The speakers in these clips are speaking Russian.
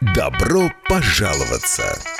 Добро пожаловаться!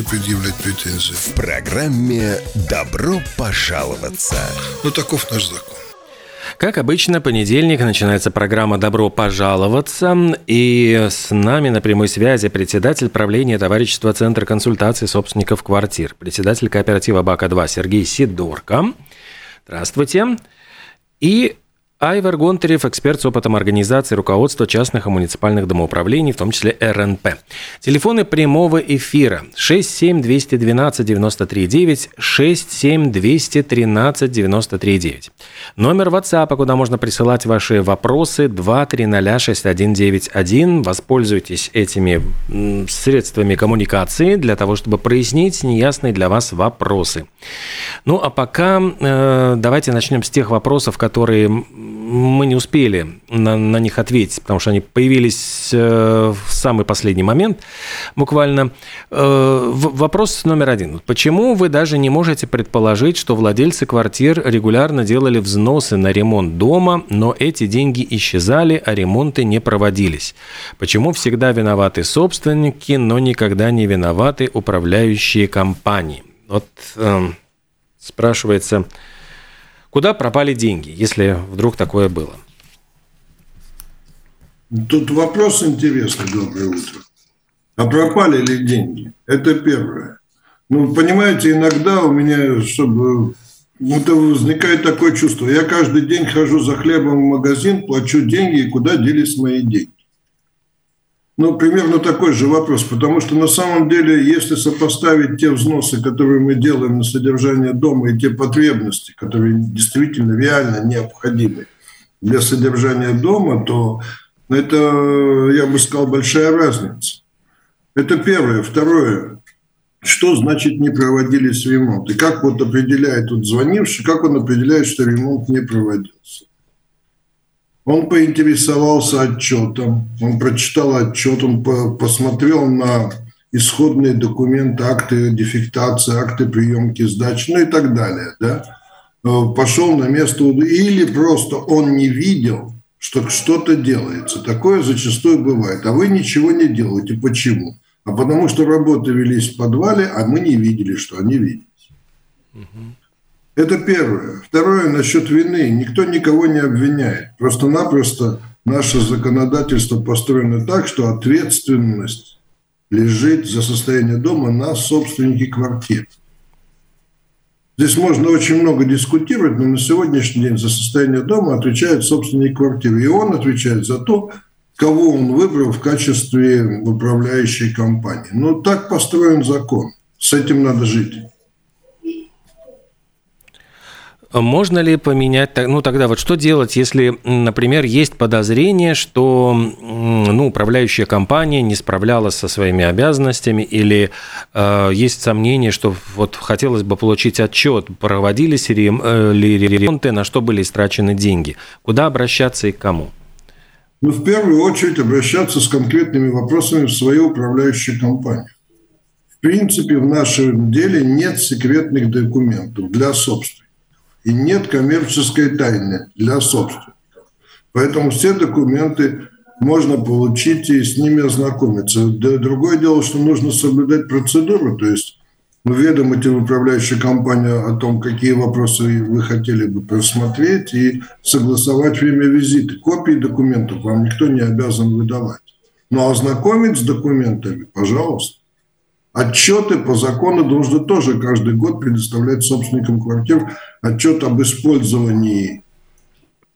предъявлять претензии? В программе «Добро пожаловаться». Ну, таков наш закон. Как обычно, понедельник начинается программа «Добро пожаловаться». И с нами на прямой связи председатель правления товарищества Центра консультации собственников квартир, председатель кооператива БАКа-2 Сергей Сидорко. Здравствуйте. И Айвар Гонтарев, эксперт с опытом организации руководства частных и муниципальных домоуправлений, в том числе РНП. Телефоны прямого эфира 67212-93-9, 67213-93-9. Номер WhatsApp, куда можно присылать ваши вопросы 2306191. Воспользуйтесь этими средствами коммуникации для того, чтобы прояснить неясные для вас вопросы. Ну а пока э, давайте начнем с тех вопросов, которые мы не успели на, на них ответить, потому что они появились э, в самый последний момент буквально. Э, вопрос номер один. Почему вы даже не можете предположить, что владельцы квартир регулярно делали взносы на ремонт дома, но эти деньги исчезали, а ремонты не проводились? Почему всегда виноваты собственники, но никогда не виноваты управляющие компании? Вот эм, спрашивается, куда пропали деньги, если вдруг такое было? Тут вопрос интересный, доброе утро. А пропали ли деньги? Это первое. Ну, понимаете, иногда у меня, чтобы... ну, это возникает такое чувство. Я каждый день хожу за хлебом в магазин, плачу деньги, и куда делись мои деньги? Ну, примерно такой же вопрос, потому что на самом деле, если сопоставить те взносы, которые мы делаем на содержание дома, и те потребности, которые действительно реально необходимы для содержания дома, то это, я бы сказал, большая разница. Это первое. Второе. Что значит не проводились ремонт? И как вот определяет тут звонивший, как он определяет, что ремонт не проводился? Он поинтересовался отчетом, он прочитал отчет, он по- посмотрел на исходные документы, акты дефектации, акты приемки сдачи, ну и так далее. Да? Э, Пошел на место или просто он не видел, что что-то делается. Такое зачастую бывает. А вы ничего не делаете. Почему? А потому что работы велись в подвале, а мы не видели, что они виделись. Это первое. Второе, насчет вины. Никто никого не обвиняет. Просто-напросто наше законодательство построено так, что ответственность лежит за состояние дома на собственнике квартиры. Здесь можно очень много дискутировать, но на сегодняшний день за состояние дома отвечает собственник квартиры. И он отвечает за то, кого он выбрал в качестве управляющей компании. Ну, так построен закон. С этим надо жить. Можно ли поменять, ну тогда вот что делать, если, например, есть подозрение, что ну, управляющая компания не справлялась со своими обязанностями или э, есть сомнение, что вот хотелось бы получить отчет, проводились э, ли ремонты, на что были истрачены деньги, куда обращаться и к кому? Ну, в первую очередь обращаться с конкретными вопросами в свою управляющую компанию. В принципе, в нашем деле нет секретных документов для собственников. И нет коммерческой тайны для собственников. Поэтому все документы можно получить и с ними ознакомиться. Другое дело, что нужно соблюдать процедуру, то есть уведомить управляющую компанию о том, какие вопросы вы хотели бы просмотреть и согласовать время визита. Копии документов вам никто не обязан выдавать. Но ознакомить с документами, пожалуйста. Отчеты по закону должны тоже каждый год предоставлять собственникам квартир отчет об использовании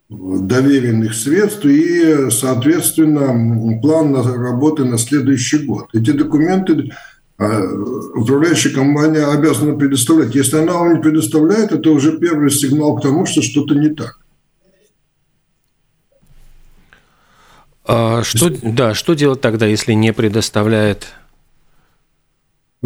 доверенных средств и, соответственно, план работы на следующий год. Эти документы а, управляющая компания обязана предоставлять. Если она вам не предоставляет, это уже первый сигнал к тому, что что-то не так. А что, да, что делать тогда, если не предоставляет?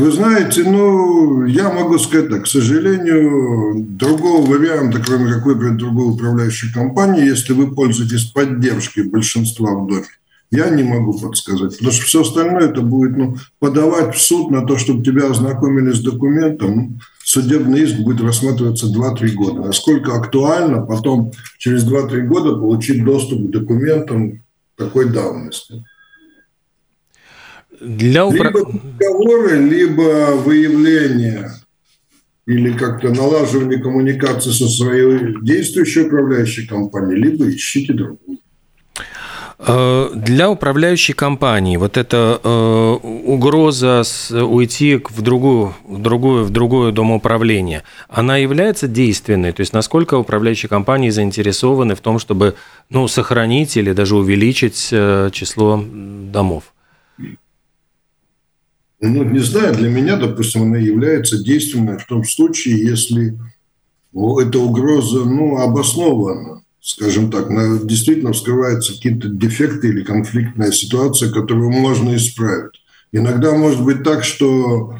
Вы знаете, ну, я могу сказать так, к сожалению, другого варианта, кроме как выбрать другую управляющую компанию, если вы пользуетесь поддержкой большинства в доме, я не могу подсказать. Потому что все остальное это будет ну, подавать в суд на то, чтобы тебя ознакомили с документом. Судебный иск будет рассматриваться 2-3 года. Насколько актуально потом через 2-3 года получить доступ к документам такой давности. Для упра... Либо договоры, либо выявление или как-то налаживание коммуникации со своей действующей управляющей компанией, либо ищите другую. Э, для управляющей компании вот эта э, угроза с, уйти в другую, в другую, в другое домоуправление, она является действенной? То есть насколько управляющие компании заинтересованы в том, чтобы ну, сохранить или даже увеличить э, число домов? Ну, не знаю, для меня, допустим, она является действенной в том случае, если эта угроза ну, обоснована скажем так, действительно вскрываются какие-то дефекты или конфликтная ситуация, которую можно исправить. Иногда может быть так, что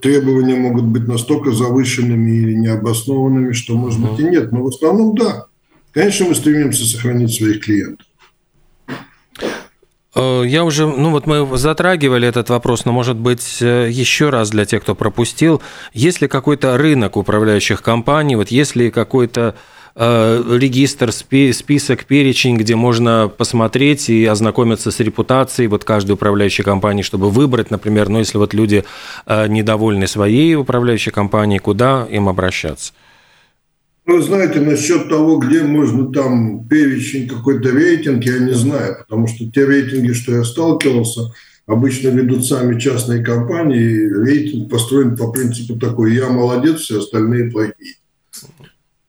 требования могут быть настолько завышенными или необоснованными, что, может быть, и нет. Но в основном, да. Конечно, мы стремимся сохранить своих клиентов. Э, я уже, ну вот мы затрагивали этот вопрос, но, может быть, э, еще раз для тех, кто пропустил. Есть ли какой-то рынок управляющих компаний, вот есть ли какой-то Э, регистр, список, перечень, где можно посмотреть и ознакомиться с репутацией вот каждой управляющей компании, чтобы выбрать, например, ну, если вот люди недовольны своей управляющей компанией, куда им обращаться? Ну, знаете, насчет того, где можно там перечень какой-то рейтинг, я не знаю, потому что те рейтинги, что я сталкивался, обычно ведут сами частные компании, рейтинг построен по принципу такой, я молодец, все остальные плохие.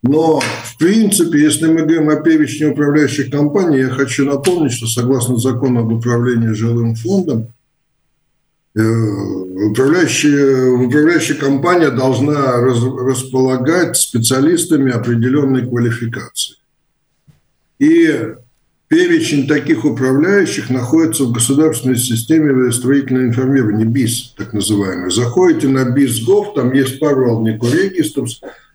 Но, в принципе, если мы говорим о перечне управляющих компаний, я хочу напомнить, что согласно закону об управлении жилым фондом, управляющая, управляющая компания должна раз, располагать специалистами определенной квалификации. И перечень таких управляющих находится в государственной системе строительного информирования, БИС, так называемый. Заходите на БИС.гов, там есть пару регистров,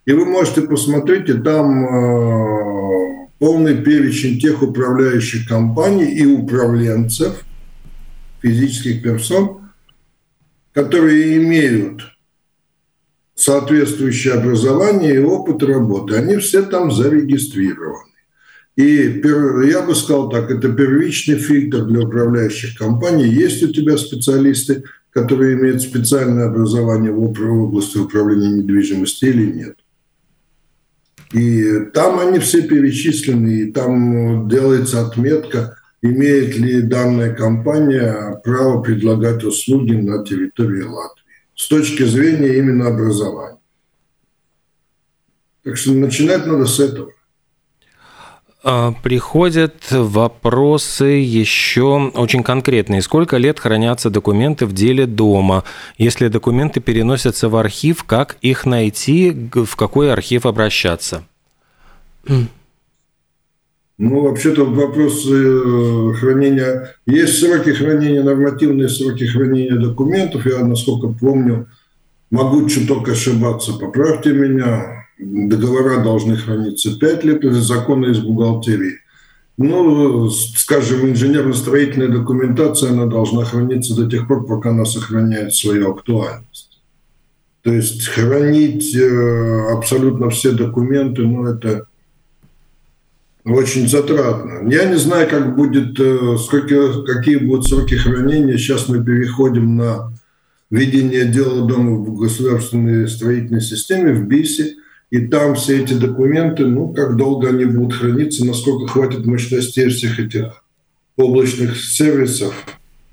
и вы можете посмотреть, и там э, полный перечень тех управляющих компаний и управленцев, физических персон, которые имеют соответствующее образование и опыт работы. Они все там зарегистрированы. И я бы сказал так, это первичный фильтр для управляющих компаний. Есть у тебя специалисты, которые имеют специальное образование в области управления недвижимостью или нет. И там они все перечислены, и там делается отметка, имеет ли данная компания право предлагать услуги на территории Латвии с точки зрения именно образования. Так что начинать надо с этого. А, приходят вопросы еще очень конкретные. Сколько лет хранятся документы в деле дома? Если документы переносятся в архив, как их найти, в какой архив обращаться? Ну, вообще-то вопрос э, хранения... Есть сроки хранения, нормативные сроки хранения документов. Я, насколько помню, могу чуток ошибаться. Поправьте меня. Договора должны храниться 5 лет. Это законы из бухгалтерии. Ну, скажем, инженерно-строительная документация, она должна храниться до тех пор, пока она сохраняет свою актуальность. То есть хранить э, абсолютно все документы, ну, это очень затратно. Я не знаю, как будет, э, сколько, какие будут сроки хранения. Сейчас мы переходим на ведение дела дома в государственной строительной системе, в БИСе. И там все эти документы, ну, как долго они будут храниться, насколько хватит мощностей всех этих облачных сервисов.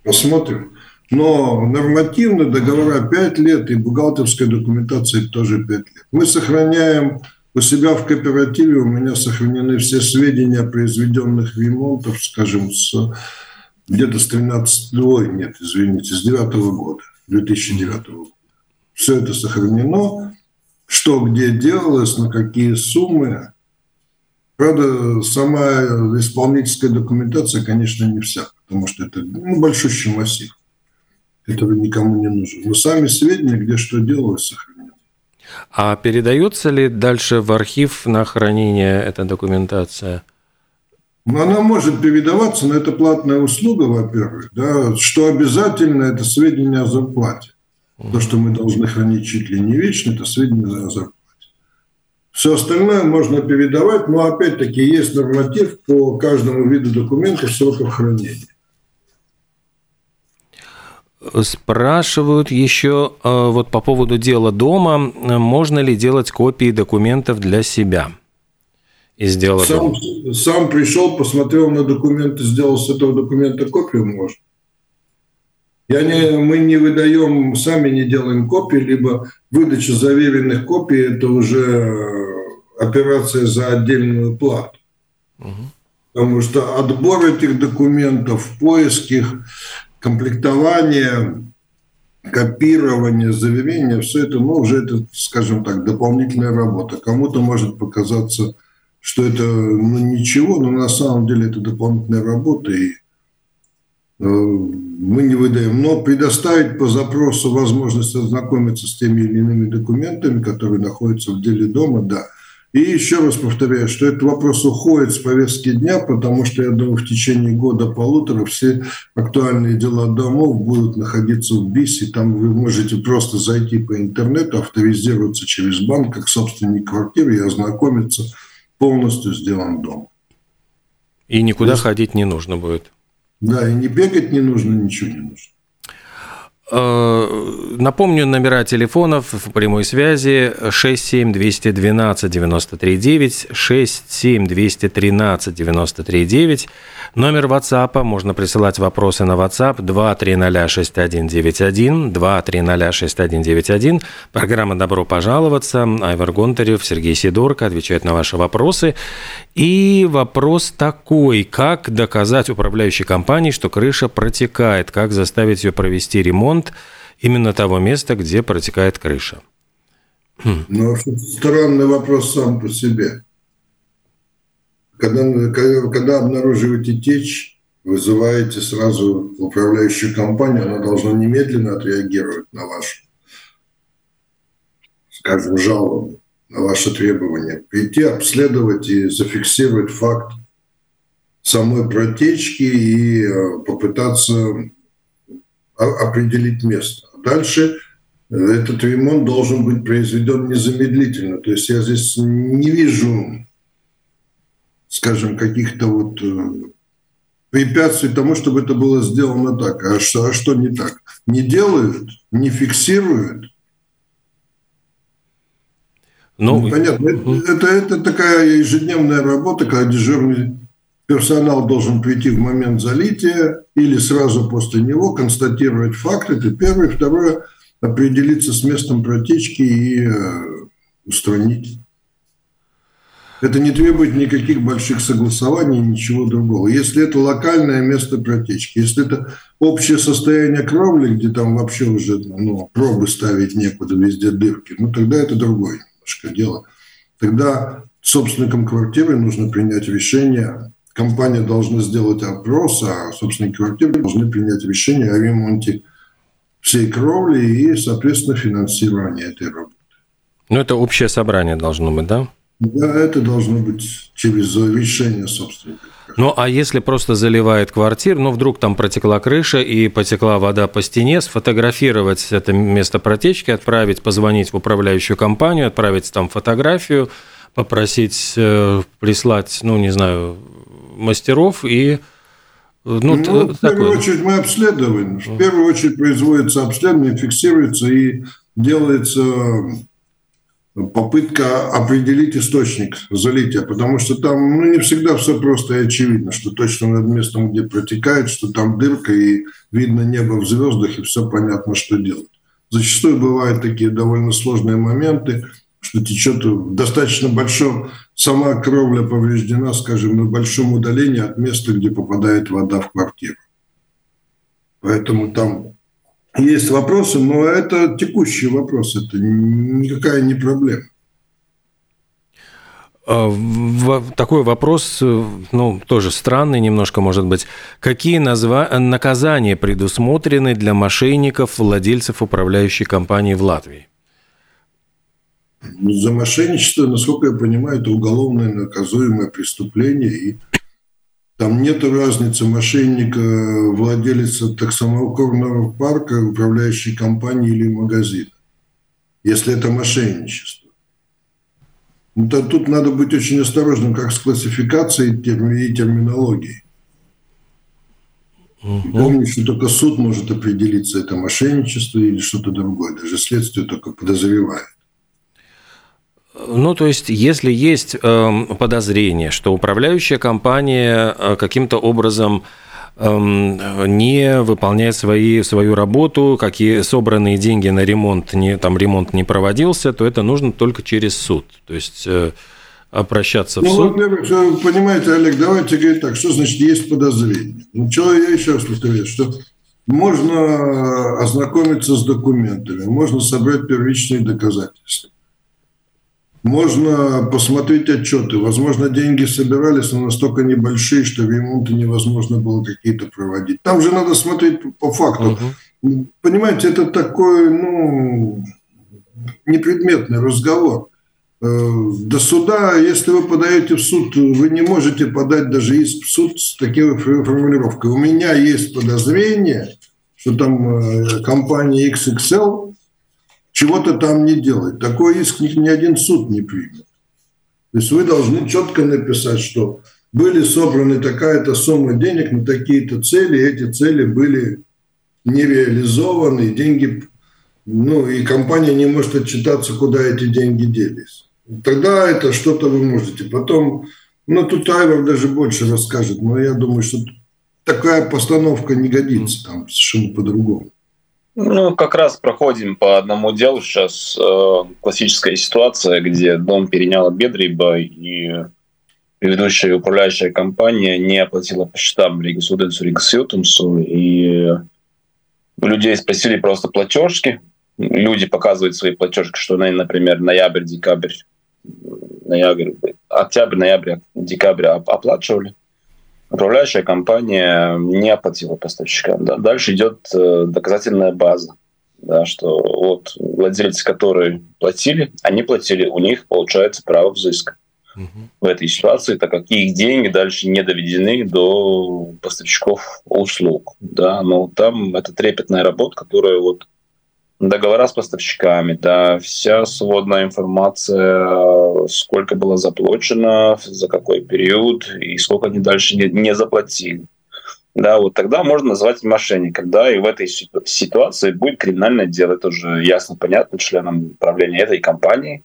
Посмотрим. Но нормативно договора 5 лет и бухгалтерская документация тоже 5 лет. Мы сохраняем у себя в кооперативе, у меня сохранены все сведения о произведенных ремонтах, скажем, с где-то с 13, ой, нет, извините, с 9 года, 2009 года. Все это сохранено, что где делалось, на какие суммы. Правда, сама исполнительская документация, конечно, не вся, потому что это ну, большущий массив. Этого никому не нужно. Но сами сведения, где что делалось, сохранены. А передается ли дальше в архив на хранение эта документация? Ну, она может передаваться, но это платная услуга, во-первых. Да, что обязательно, это сведения о зарплате. То, что мы должны хранить чуть ли не вечно, это сведения о зарплате. Все остальное можно передавать, но опять-таки есть норматив по каждому виду документов сроков хранения. Спрашивают еще э, вот по поводу дела дома, можно ли делать копии документов для себя? Из дела сам, дома. сам пришел, посмотрел на документы, сделал с этого документа копию, может. Я не, мы не выдаем, сами не делаем копии, либо выдача заверенных копий – это уже операция за отдельную плату. Угу. Потому что отбор этих документов, поиск их, комплектование, копирование, заверение, все это, ну, уже это, скажем так, дополнительная работа. Кому-то может показаться, что это ну, ничего, но на самом деле это дополнительная работа, и Э, мы не выдаем, но предоставить по запросу возможность ознакомиться с теми или иными документами, которые находятся в деле дома, да. И еще раз повторяю, что этот вопрос уходит с повестки дня, потому что, я думаю, в течение года-полутора все актуальные дела домов будут находиться в БИС, и там вы можете просто зайти по интернету, авторизироваться через банк как собственник квартиры и ознакомиться полностью с делом дома. И никуда есть... ходить не нужно будет. Да, и не бегать не нужно, ничего не нужно. Э, напомню, номера телефонов в прямой связи 67 212 93 9, 67 213 93 9. Номер WhatsApp, можно присылать вопросы на WhatsApp 2306191, 2306191. Программа «Добро пожаловаться». Айвар Гонтарев, Сергей Сидорко отвечают на ваши вопросы. И вопрос такой, как доказать управляющей компании, что крыша протекает, как заставить ее провести ремонт именно того места, где протекает крыша? Хм. Ну, странный вопрос сам по себе. Когда, когда обнаруживаете течь, вызываете сразу управляющую компанию, она должна немедленно отреагировать на вашу, скажем, жалобу, на ваши требования. Прийти, обследовать и зафиксировать факт самой протечки и э, попытаться определить место. Дальше э, этот ремонт должен быть произведен незамедлительно. То есть я здесь не вижу скажем, каких-то вот э, препятствий тому, чтобы это было сделано так. А что, а что не так? Не делают, не фиксируют. Ну, ну понятно. Это, это, это такая ежедневная работа, когда дежурный персонал должен прийти в момент залития или сразу после него, констатировать факт. Это первое. Второе – определиться с местом протечки и э, устранить это не требует никаких больших согласований, ничего другого. Если это локальное место протечки, если это общее состояние кровли, где там вообще уже ну, пробы ставить некуда, везде дырки, ну тогда это другое немножко дело. Тогда собственникам квартиры нужно принять решение, компания должна сделать опрос, а собственники квартиры должны принять решение о ремонте всей кровли и, соответственно, финансирование этой работы. Ну, это общее собрание должно быть, да? Да, это должно быть через решение собственника. Ну, а если просто заливает квартиру, ну, вдруг там протекла крыша и потекла вода по стене, сфотографировать это место протечки, отправить, позвонить в управляющую компанию, отправить там фотографию, попросить э, прислать, ну, не знаю, мастеров и... Ну, ну в такое. первую очередь мы обследуем. В первую очередь производится обследование, фиксируется и делается Э, попытка определить источник залития, потому что там ну, не всегда все просто и очевидно, что точно над местом, где протекает, что там дырка и видно небо в звездах, и все понятно, что делать. Зачастую бывают такие довольно сложные моменты, что течет достаточно большом, сама кровля повреждена, скажем, на большом удалении от места, где попадает вода в квартиру. Поэтому там есть вопросы, но это текущий вопрос, это никакая не проблема. А, такой вопрос, ну, тоже странный немножко, может быть. Какие назва... наказания предусмотрены для мошенников, владельцев управляющей компании в Латвии? За мошенничество, насколько я понимаю, это уголовное наказуемое преступление, и там нет разницы мошенника, владелица таксомоторного парка, управляющей компании или магазина, если это мошенничество. Ну, то тут надо быть очень осторожным как с классификацией и терминологией. Угу. Помню, что только суд может определиться, это мошенничество или что-то другое. Даже следствие только подозревает. Ну, то есть, если есть э, подозрение, что управляющая компания э, каким-то образом э, не выполняет свои, свою работу, какие собранные деньги на ремонт, не, там ремонт не проводился, то это нужно только через суд. То есть э, обращаться ну, в суд. Во-первых, понимаете, Олег, давайте говорить так, что значит есть подозрение. Ну, человек, я еще раз повторяю, что можно ознакомиться с документами, можно собрать первичные доказательства. Можно посмотреть отчеты. Возможно, деньги собирались, но настолько небольшие, что ремонты невозможно было какие-то проводить. Там же надо смотреть по факту. Угу. Понимаете, это такой, ну, непредметный разговор. Э, до суда, если вы подаете в суд, вы не можете подать даже иск в суд с такой формулировкой. У меня есть подозрение, что там э, компания XXL чего-то там не делает. Такой иск ни, ни один суд не примет. То есть вы должны четко написать, что были собраны такая-то сумма денег на такие-то цели, эти цели были не реализованы, деньги, ну и компания не может отчитаться, куда эти деньги делись. Тогда это что-то вы можете. Потом, ну тут Айвар даже больше расскажет, но я думаю, что такая постановка не годится там совершенно по-другому. Ну, как раз проходим по одному делу сейчас. Э, классическая ситуация, где дом переняла Бедриба, и предыдущая управляющая компания не оплатила по счетам Ригасуденсу, Ригасютумсу, и людей спросили просто платежки. Люди показывают свои платежки, что например, ноябрь, декабрь, ноябрь, октябрь, ноябрь, декабрь оплачивали управляющая компания не оплатила поставщикам. Да. Дальше идет э, доказательная база, да, что вот владельцы, которые платили, они платили, у них получается право взыска угу. в этой ситуации, так как их деньги дальше не доведены до поставщиков услуг. Да. Но там это трепетная работа, которая вот договора с поставщиками, да, вся сводная информация, сколько было заплачено, за какой период и сколько они дальше не, не заплатили. Да, вот тогда можно назвать мошенником, да, и в этой ситуации будет криминальное дело, это уже ясно, понятно членам правления этой компании,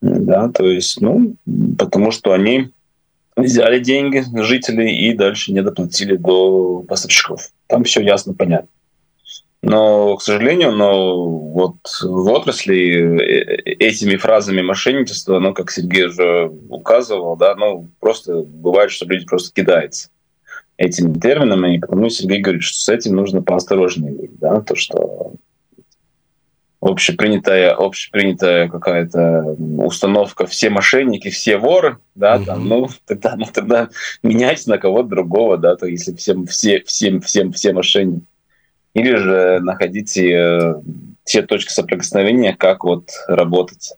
да, то есть, ну, потому что они взяли деньги жителей и дальше не доплатили до поставщиков. Там все ясно, понятно. Но, к сожалению, но вот в отрасли э, этими фразами мошенничества, ну, как Сергей уже указывал, да, ну, просто бывает, что люди просто кидаются этими терминами, и потому Сергей говорит, что с этим нужно поосторожнее быть, да, то, что общепринятая, общепринятая какая-то установка «все мошенники, все воры», да, mm-hmm. там, ну, тогда, ну, тогда менять на кого-то другого, да, то если всем, все, всем, всем, все мошенники или же находить э, те точки соприкосновения, как вот работать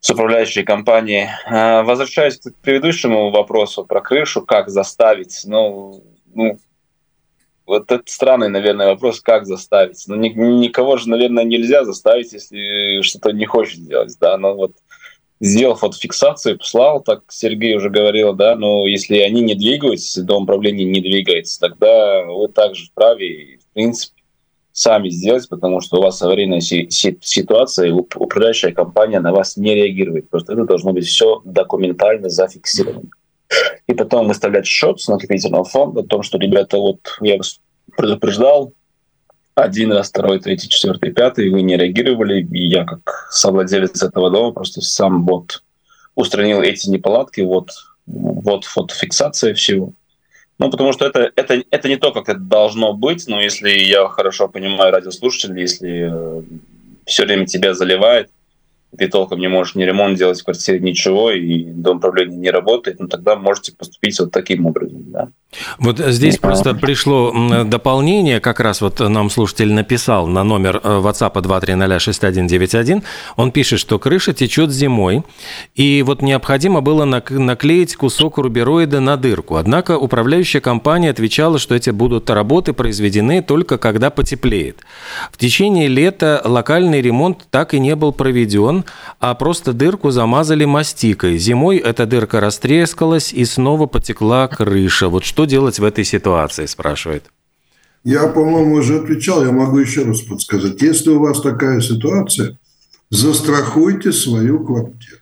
с управляющей компанией. А, возвращаясь к предыдущему вопросу про крышу, как заставить, ну, ну вот это странный, наверное, вопрос, как заставить. Ну, ни, никого же, наверное, нельзя заставить, если что-то не хочет делать, да, но вот сделал фотофиксацию, послал, так Сергей уже говорил, да, но если они не двигаются, дом управления не двигается, тогда вы также вправе принципе, сами сделать, потому что у вас аварийная ситуация, и управляющая компания на вас не реагирует. Просто это должно быть все документально зафиксировано. И потом выставлять счет с накопительного фонда о том, что, ребята, вот я предупреждал, один раз, второй, третий, четвертый, пятый, вы не реагировали, и я как совладелец этого дома просто сам вот устранил эти неполадки, вот, вот фотофиксация всего. Ну, потому что это, это, это не то, как это должно быть, но если я хорошо понимаю радиослушателей, если э, все время тебя заливает, ты толком не можешь ни ремонт делать в квартире, ничего, и дом управления не работает, ну тогда можете поступить вот таким образом, да. Вот здесь и, просто пришло дополнение, как раз вот нам слушатель написал на номер э, WhatsApp 2306191, он пишет, что крыша течет зимой, и вот необходимо было наклеить кусок рубероида на дырку, однако управляющая компания отвечала, что эти будут работы произведены только когда потеплеет. В течение лета локальный ремонт так и не был проведен, а просто дырку замазали мастикой. Зимой эта дырка растрескалась и снова потекла крыша. Вот что делать в этой ситуации, спрашивает. Я, по-моему, уже отвечал, я могу еще раз подсказать. Если у вас такая ситуация, застрахуйте свою квартиру.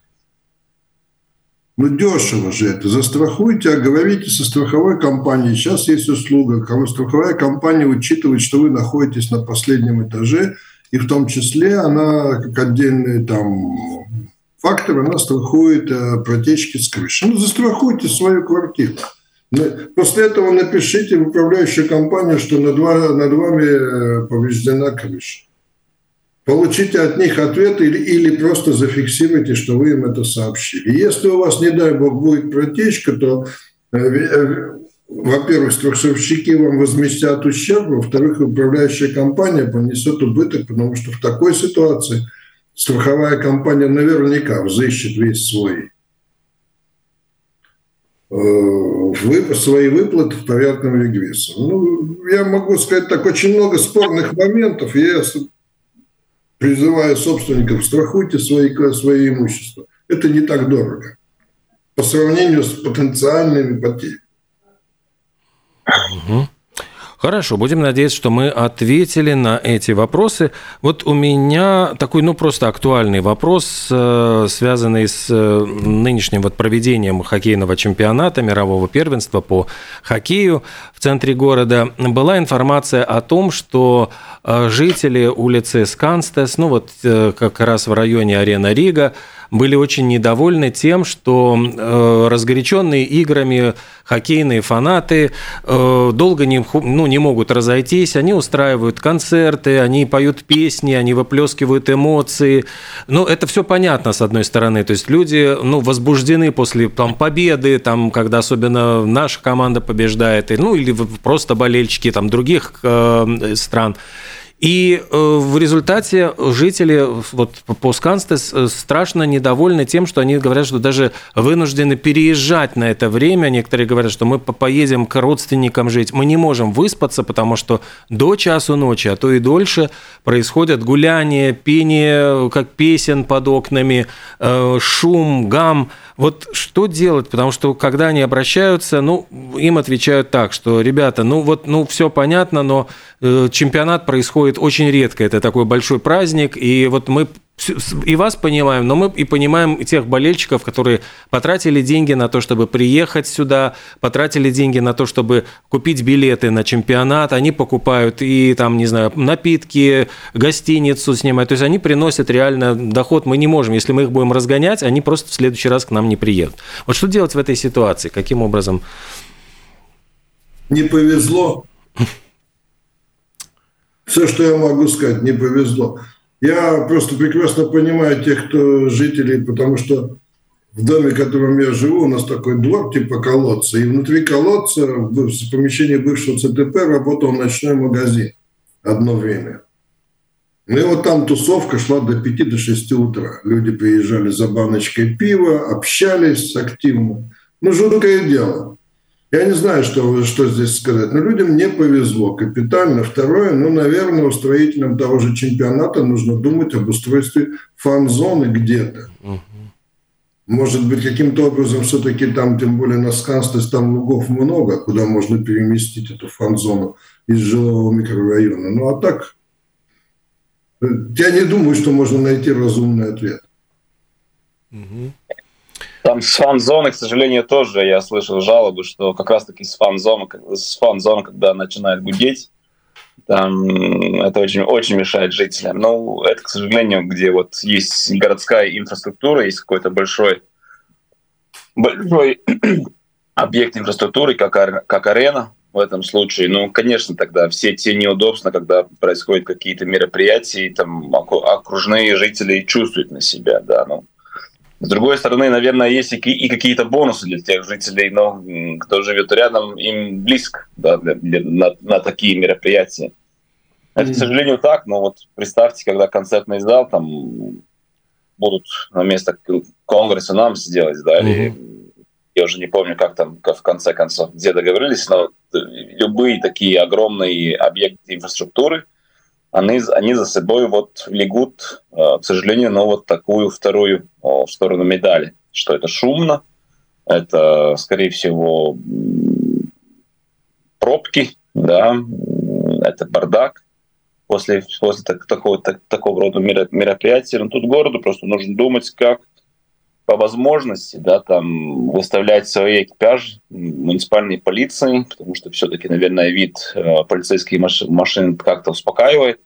Ну, дешево же это. Застрахуйте, а говорите со страховой компанией. Сейчас есть услуга. Страховая компания учитывает, что вы находитесь на последнем этаже, и в том числе она, как отдельный там фактор, она страхует э, протечки с крыши. Ну, застрахуйте свою квартиру. После этого напишите в управляющую компанию, что над, над вами э, повреждена крыша. Получите от них ответ или, или просто зафиксируйте, что вы им это сообщили. Если у вас, не дай бог, будет протечка, то э, во-первых, страховщики вам возместят ущерб, во-вторых, управляющая компания понесет убыток, потому что в такой ситуации страховая компания наверняка взыщет весь свой э, свои выплаты в порядком регрессе. Ну, я могу сказать так, очень много спорных моментов. Я призываю собственников, страхуйте свои, свои имущества. Это не так дорого по сравнению с потенциальными потерями. Угу. Хорошо, будем надеяться, что мы ответили на эти вопросы. Вот у меня такой, ну, просто актуальный вопрос, э, связанный с э, нынешним вот проведением хоккейного чемпионата, мирового первенства по хоккею в центре города. Была информация о том, что э, жители улицы Сканстес, ну, вот как раз в районе Арена Рига, были очень недовольны тем, что э, разгоряченные играми хоккейные фанаты э, долго не, ну, не могут разойтись, они устраивают концерты, они поют песни, они выплескивают эмоции. Ну, это все понятно, с одной стороны. То есть люди ну, возбуждены после там, победы, там, когда особенно наша команда побеждает, ну, или просто болельщики там, других э, стран. И э, в результате жители вот, по Сканстес э, страшно недовольны тем, что они говорят, что даже вынуждены переезжать на это время. Некоторые говорят, что мы поедем к родственникам жить. Мы не можем выспаться, потому что до часу ночи, а то и дольше, происходят гуляния, пение, как песен под окнами, э, шум, гам. Вот что делать? Потому что когда они обращаются, ну, им отвечают так, что, ребята, ну вот, ну, все понятно, но чемпионат происходит происходит очень редко. Это такой большой праздник, и вот мы и вас понимаем, но мы и понимаем тех болельщиков, которые потратили деньги на то, чтобы приехать сюда, потратили деньги на то, чтобы купить билеты на чемпионат, они покупают и там, не знаю, напитки, гостиницу снимают, то есть они приносят реально доход, мы не можем, если мы их будем разгонять, они просто в следующий раз к нам не приедут. Вот что делать в этой ситуации, каким образом? Не повезло, все, что я могу сказать, не повезло. Я просто прекрасно понимаю тех, кто жителей, потому что в доме, в котором я живу, у нас такой двор типа колодца. И внутри колодца, в помещении бывшего ЦТП, работал ночной магазин одно время. Ну и вот там тусовка шла до 5 до 6 утра. Люди приезжали за баночкой пива, общались активно. Ну, жуткое дело. Я не знаю, что, что здесь сказать, но людям не повезло капитально. Второе, ну, наверное, устроителям того же чемпионата нужно думать об устройстве фан-зоны где-то. Может быть, каким-то образом все-таки там, тем более на Сканстес, там лугов много, куда можно переместить эту фан-зону из жилого микрорайона. Ну, а так Я не думаю, что можно найти разумный ответ. Там с фан-зоны, к сожалению, тоже я слышал жалобы, что как раз-таки с фан-зоны, с фан-зоны, когда начинает гудеть, там это очень, очень мешает жителям. Ну, это, к сожалению, где вот есть городская инфраструктура, есть какой-то большой, большой объект инфраструктуры, как, как арена в этом случае. Ну, конечно, тогда все те неудобства, когда происходят какие-то мероприятия, и там окружные жители чувствуют на себя, да, ну, с другой стороны, наверное, есть и какие-то бонусы для тех жителей, но кто живет рядом, им близко да, для, для, на, на такие мероприятия. Это, к сожалению, так, но вот представьте, когда концертный зал там будут на место конгресса нам сделать, да, mm-hmm. или я уже не помню, как там в конце концов, где договорились, но любые такие огромные объекты инфраструктуры – они, они за собой вот влегут, э, к сожалению, но вот такую вторую в сторону медали, что это шумно, это, скорее всего, пробки, да, это бардак после, после так, такого, так, такого рода мероприятия. Но тут городу просто нужно думать, как по возможности, да, там выставлять свои экипажи муниципальной полиции, потому что все-таки, наверное, вид э, полицейских машин как-то успокаивает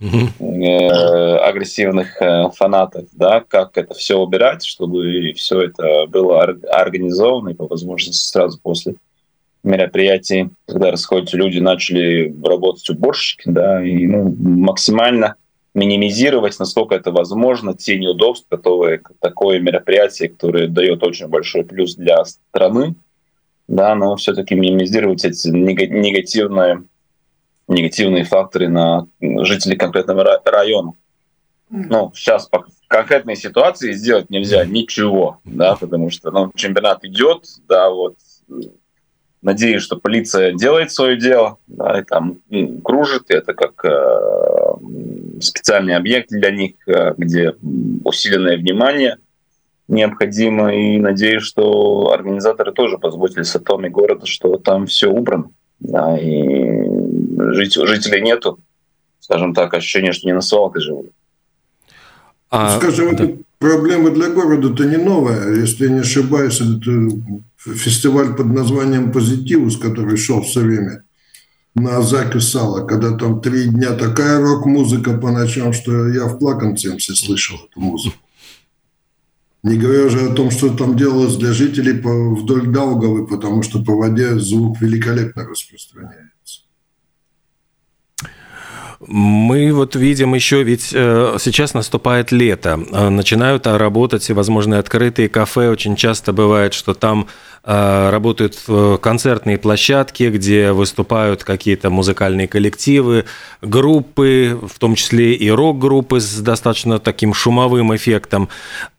э, агрессивных э, фанатов, да, как это все убирать, чтобы все это было организовано и по возможности сразу после мероприятий, когда расходятся люди, начали работать уборщики, да, и ну, максимально минимизировать, насколько это возможно, те неудобства, которые такое мероприятие, которое дает очень большой плюс для страны, да, но все-таки минимизировать эти негативные негативные факторы на жителей конкретного района. Ну, сейчас по конкретной ситуации сделать нельзя ничего, да, потому что ну, чемпионат идет, да, вот надеюсь, что полиция делает свое дело, да, и там ну, кружит, это как э, специальный объект для них, э, где усиленное внимание необходимо, и надеюсь, что организаторы тоже позаботились о том и города, что там все убрано, да, и жителей нету, скажем так, ощущение, что не на свалке живут. А, Скажем, да. Проблема для города-то не новая. Если я не ошибаюсь, это фестиваль под названием «Позитивус», который шел все время на Азаке Сала, когда там три дня такая рок-музыка по ночам, что я в плаканце все слышал эту музыку. Не говоря уже о том, что там делалось для жителей вдоль Даугавы, потому что по воде звук великолепно распространяется. Мы вот видим еще, ведь э, сейчас наступает лето, э, начинают работать всевозможные открытые кафе. Очень часто бывает, что там работают концертные площадки, где выступают какие-то музыкальные коллективы, группы, в том числе и рок-группы с достаточно таким шумовым эффектом.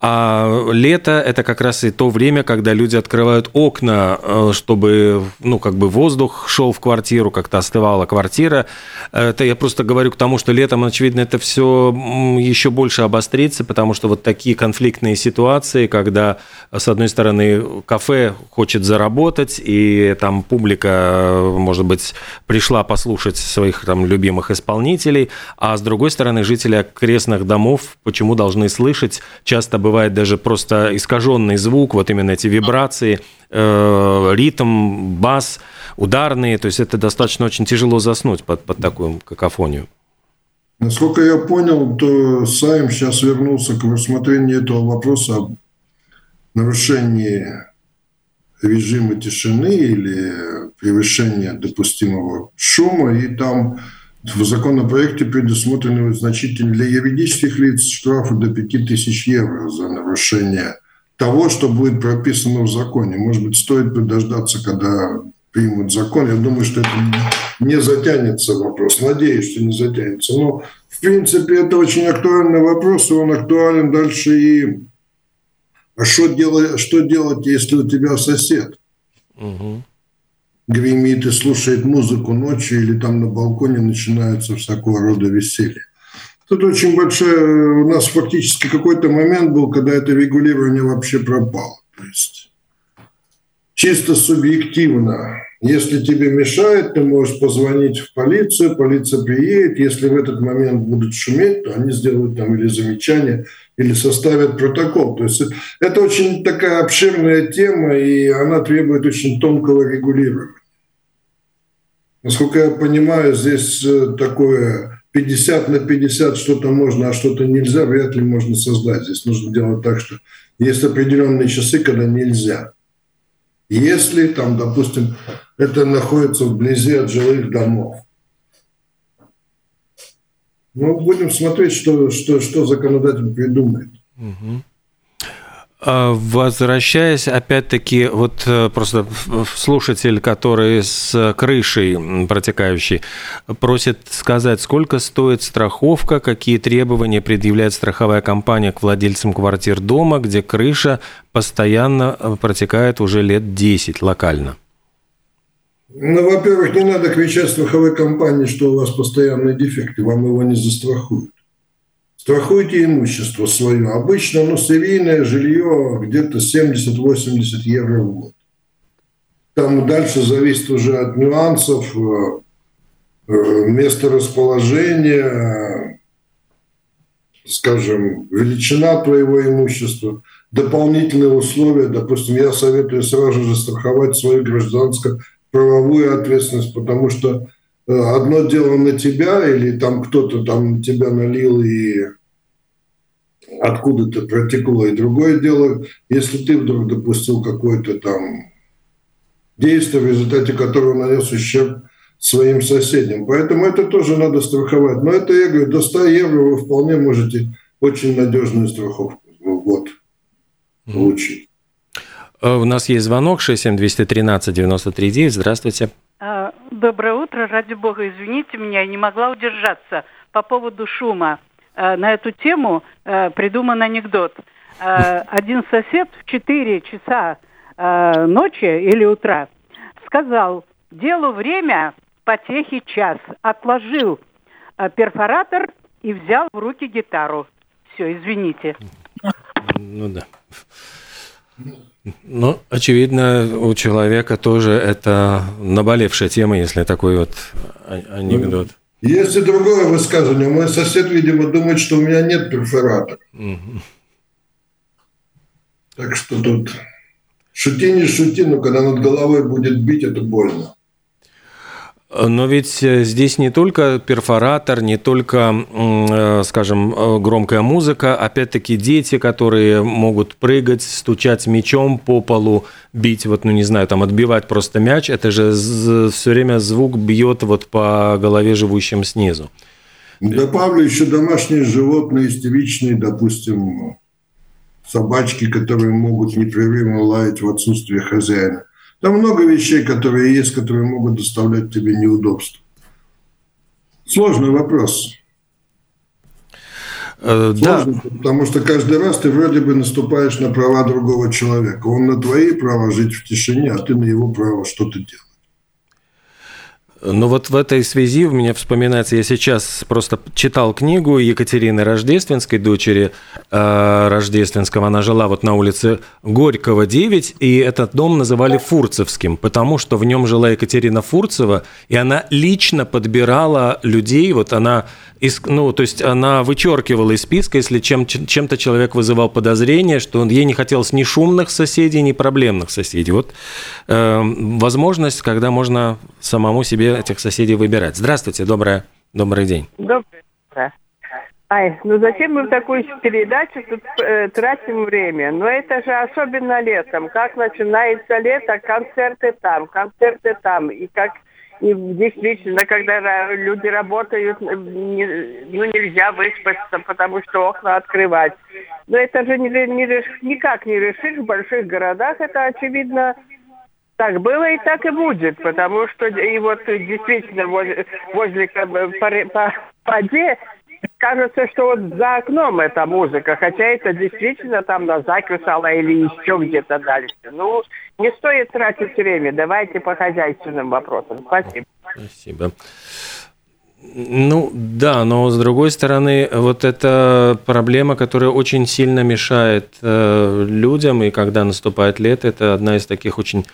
А лето – это как раз и то время, когда люди открывают окна, э, чтобы, ну, как бы воздух шел в квартиру, как-то остывала квартира. Это я просто говорю к тому, что летом, очевидно, это все еще больше обострится, потому что вот такие конфликтные ситуации, когда, с одной стороны, кафе хочет заработать, и там публика, может быть, пришла послушать своих там любимых исполнителей, а с другой стороны, жители окрестных домов почему должны слышать, часто бывает даже просто искаженный звук, вот именно эти вибрации, э, ритм, бас, ударные, то есть это достаточно очень тяжело заснуть под, под такую какофонию. Насколько я понял, то Сайм сейчас вернулся к рассмотрению этого вопроса о нарушении режима тишины или превышения допустимого шума, и там в законопроекте предусмотрены значительные для юридических лиц штрафы до 5000 евро за нарушение того, что будет прописано в законе. Может быть, стоит подождаться, когда примут закон. Я думаю, что это не затянется вопрос. Надеюсь, что не затянется. Но, в принципе, это очень актуальный вопрос, и он актуален дальше и а что делать, что делать, если у тебя сосед угу. гремит и слушает музыку ночью, или там на балконе начинается всякого рода веселье? Тут очень большая... У нас фактически какой-то момент был, когда это регулирование вообще пропало. То есть чисто субъективно Если тебе мешает, ты можешь позвонить в полицию, полиция приедет. Если в этот момент будут шуметь, то они сделают там или замечание, или составят протокол. То есть это очень такая обширная тема, и она требует очень тонкого регулирования. Насколько я понимаю, здесь э, такое 50 на 50 что-то можно, а что-то нельзя, вряд ли можно создать. Здесь нужно делать так, что есть определенные часы, когда нельзя. Если там, допустим, это находится вблизи от жилых домов. Ну, будем смотреть, что, что, что законодатель придумает. Угу. Возвращаясь, опять-таки, вот э, просто слушатель, который с крышей протекающей, просит сказать, сколько стоит страховка, какие требования предъявляет страховая компания к владельцам квартир дома, где крыша постоянно э, протекает уже лет 10 локально. Ну, во-первых, не надо кричать страховой компании, что у вас постоянные дефекты, вам его не застрахуют. Страхуйте имущество свое. Обычно, ну, серийное жилье где-то 70-80 евро в год. Там дальше зависит уже от нюансов, э, э, места расположения, скажем, величина твоего имущества, дополнительные условия. Допустим, я советую сразу же страховать свою гражданско-правовую ответственность, потому что Э, одно дело на тебя, или там кто-то там тебя налил и откуда-то протекло, и другое дело, если ты вдруг допустил какое-то там действие, в результате которого нанес ущерб своим соседям. Поэтому это тоже надо страховать. Но это, я говорю, до 100 евро вы вполне можете очень надежную страховку в год получить. Э, у нас есть звонок 67213 93 Здравствуйте. А, доброе утро. Ради бога, извините меня, я не могла удержаться по поводу шума. А, на эту тему а, придуман анекдот. Один сосед в 4 часа ночи или утра сказал, делу время, потехи час. Отложил перфоратор и взял в руки гитару. Все, извините. Ну да. Ну, очевидно, у человека тоже это наболевшая тема, если такой вот анекдот. Есть и другое высказывание. Мой сосед, видимо, думает, что у меня нет перфоратора. Угу. Так что тут шути не шути, но когда над головой будет бить, это больно. Но ведь э, здесь не только перфоратор, не только, э, скажем, э, громкая музыка, опять-таки дети, которые могут прыгать, стучать мячом по полу, бить, вот, ну не знаю, там отбивать просто мяч, это же все время звук бьет вот по голове живущим снизу. Добавлю еще домашние животные, истеричные, допустим, собачки, которые могут непрерывно лаять в отсутствие хозяина. Там много вещей, которые есть, которые могут доставлять тебе неудобства. Сложный вопрос. Э, Сложный, да. Потому что каждый раз ты вроде бы наступаешь на права другого человека. Он на твои права жить в тишине, а ты на его право что-то делать. Ну вот в этой связи у меня вспоминается, я сейчас просто читал книгу Екатерины Рождественской, дочери э, Рождественского. Она жила вот на улице Горького, 9, и этот дом называли Фурцевским, потому что в нем жила Екатерина Фурцева, и она лично подбирала людей, вот она ну, то есть она вычеркивала из списка, если чем, чем-то человек вызывал подозрение, что он, ей не хотелось ни шумных соседей, ни проблемных соседей. Вот э, возможность, когда можно самому себе этих соседей выбирать. Здравствуйте, доброе, добрый день. Доброе. Ай, ну зачем мы в такую передачу тут э, тратим время? Но это же особенно летом. Как начинается лето, концерты там, концерты там. И как и действительно, когда люди работают, не, ну, нельзя выспаться, потому что окна открывать. Но это же не, не, никак не решишь в больших городах. Это, очевидно, так было и так и будет, потому что и вот действительно возле, возле по, по, по кажется, что вот за окном эта музыка, хотя это действительно там на закусала или еще где-то дальше. Ну, не стоит тратить время. Давайте по хозяйственным вопросам. Спасибо. Спасибо. Ну да, но с другой стороны, вот эта проблема, которая очень сильно мешает э, людям, и когда наступает лето, это одна из таких очень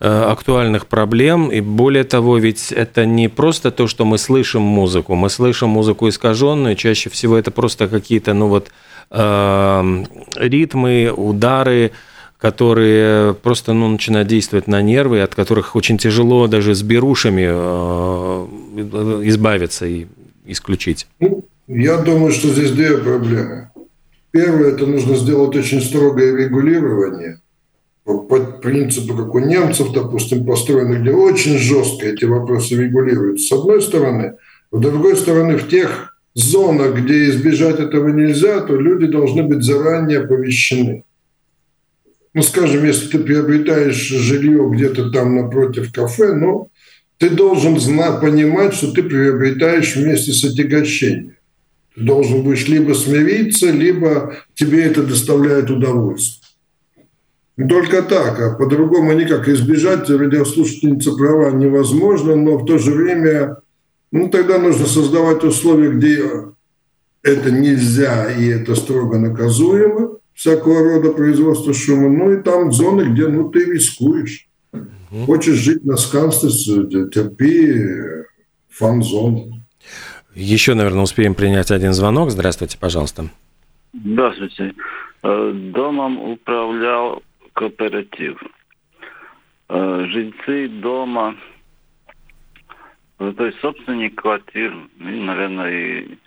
актуальных проблем. И более того, ведь это не просто то, что мы слышим музыку. Мы слышим музыку искаженную. Чаще всего это просто какие-то, ну вот, ритмы, удары, которые просто ну, начинают действовать на нервы, от которых очень тяжело даже с берушами э, избавиться и исключить? Я думаю, что здесь две проблемы. Первое, это нужно сделать очень строгое регулирование по, принципу, как у немцев, допустим, построено, где очень жестко эти вопросы регулируются. С одной стороны. С другой стороны, в тех зонах, где избежать этого нельзя, то люди должны быть заранее оповещены ну, скажем, если ты приобретаешь жилье где-то там напротив кафе, ну, ты должен знать, понимать, что ты приобретаешь вместе с отягощением. Ты должен будешь либо смириться, либо тебе это доставляет удовольствие. Только так, а по-другому никак. Избежать радиослушательницы права невозможно, но в то же время, ну, тогда нужно создавать условия, где это нельзя и это строго наказуемо всякого рода производства шума. Ну и там зоны, где ну, ты рискуешь. Угу. Хочешь жить на сканстве, терпи фан-зон. Еще, наверное, успеем принять один звонок. Здравствуйте, пожалуйста. Здравствуйте. Э, домом управлял кооператив. Э, жильцы дома, э, то есть собственник квартир, и, наверное, и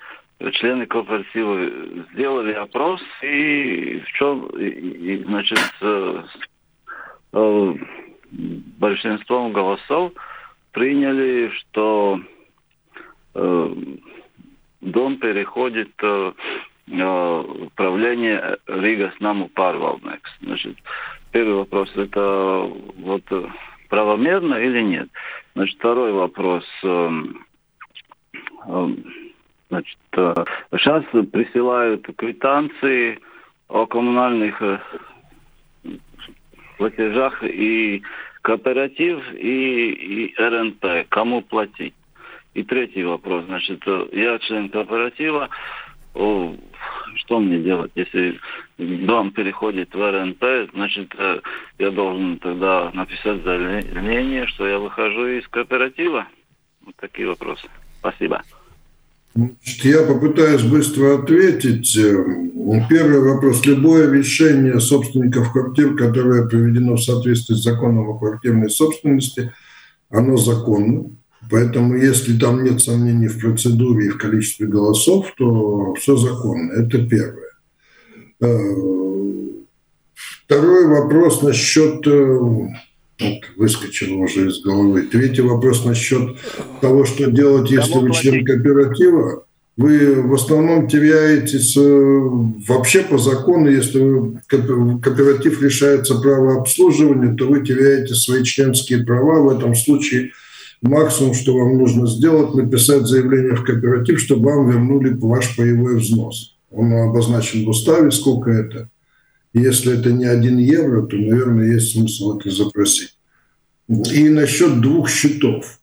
члены кооператива сделали опрос и в чем, и, и, значит, с, э, большинством голосов приняли, что э, дом переходит э, управление Рига Снаму Парвалнекс. Значит, первый вопрос это вот правомерно или нет? Значит, второй вопрос. Э, э, Значит, сейчас э, присылают квитанции о коммунальных э, платежах и кооператив, и, и РНП. Кому платить? И третий вопрос. Значит, э, я член кооператива. Что мне делать, если дом переходит в РНП, значит, я должен тогда написать заявление, что я выхожу из кооператива? Вот такие вопросы. Спасибо. Я попытаюсь быстро ответить. Первый вопрос. Любое решение собственников квартир, которое приведено в соответствии с законом о квартирной собственности, оно законно. Поэтому, если там нет сомнений в процедуре и в количестве голосов, то все законно. Это первое. Э, второй вопрос насчет э, вот, выскочило уже из головы. Третий вопрос насчет того, что делать, если вы член кооператива. Вы в основном теряетесь вообще по закону, если кооператив лишается права обслуживания, то вы теряете свои членские права. В этом случае максимум, что вам нужно сделать, написать заявление в кооператив, чтобы вам вернули ваш паевой взнос. Он обозначен в уставе, сколько это. Если это не один евро, то, наверное, есть смысл это запросить. И насчет двух счетов.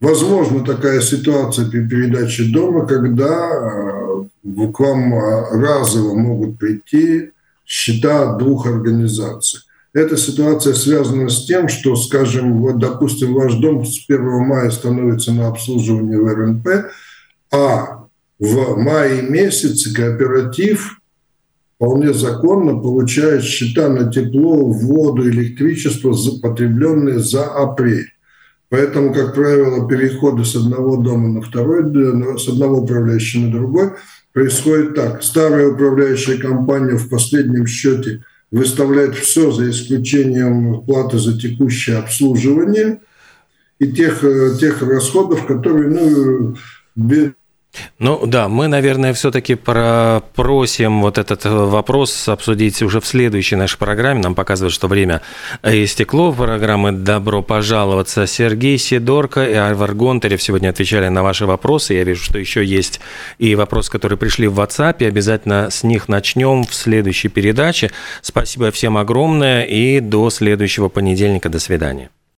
Возможно такая ситуация при передаче дома, когда э, к вам э, разово могут прийти счета двух организаций. Эта ситуация связана с тем, что, скажем, вот, допустим, ваш дом с 1 мая становится на обслуживание в РНП, а в мае месяце кооператив вполне законно получают счета на тепло, воду, электричество, потребленные за апрель. Поэтому, как правило, переходы с одного дома на второй, с одного управляющего на другой происходит так. Старая управляющая компания в последнем счете выставляет все за исключением платы за текущее обслуживание и тех, э, тех расходов, которые ну, ну да, мы, наверное, все-таки просим вот этот вопрос обсудить уже в следующей нашей программе. Нам показывают, что время истекло. Программы «Добро пожаловаться». Сергей Сидорко и Айвар Гонтарев сегодня отвечали на ваши вопросы. Я вижу, что еще есть и вопросы, которые пришли в WhatsApp. И обязательно с них начнем в следующей передаче. Спасибо всем огромное и до следующего понедельника. До свидания.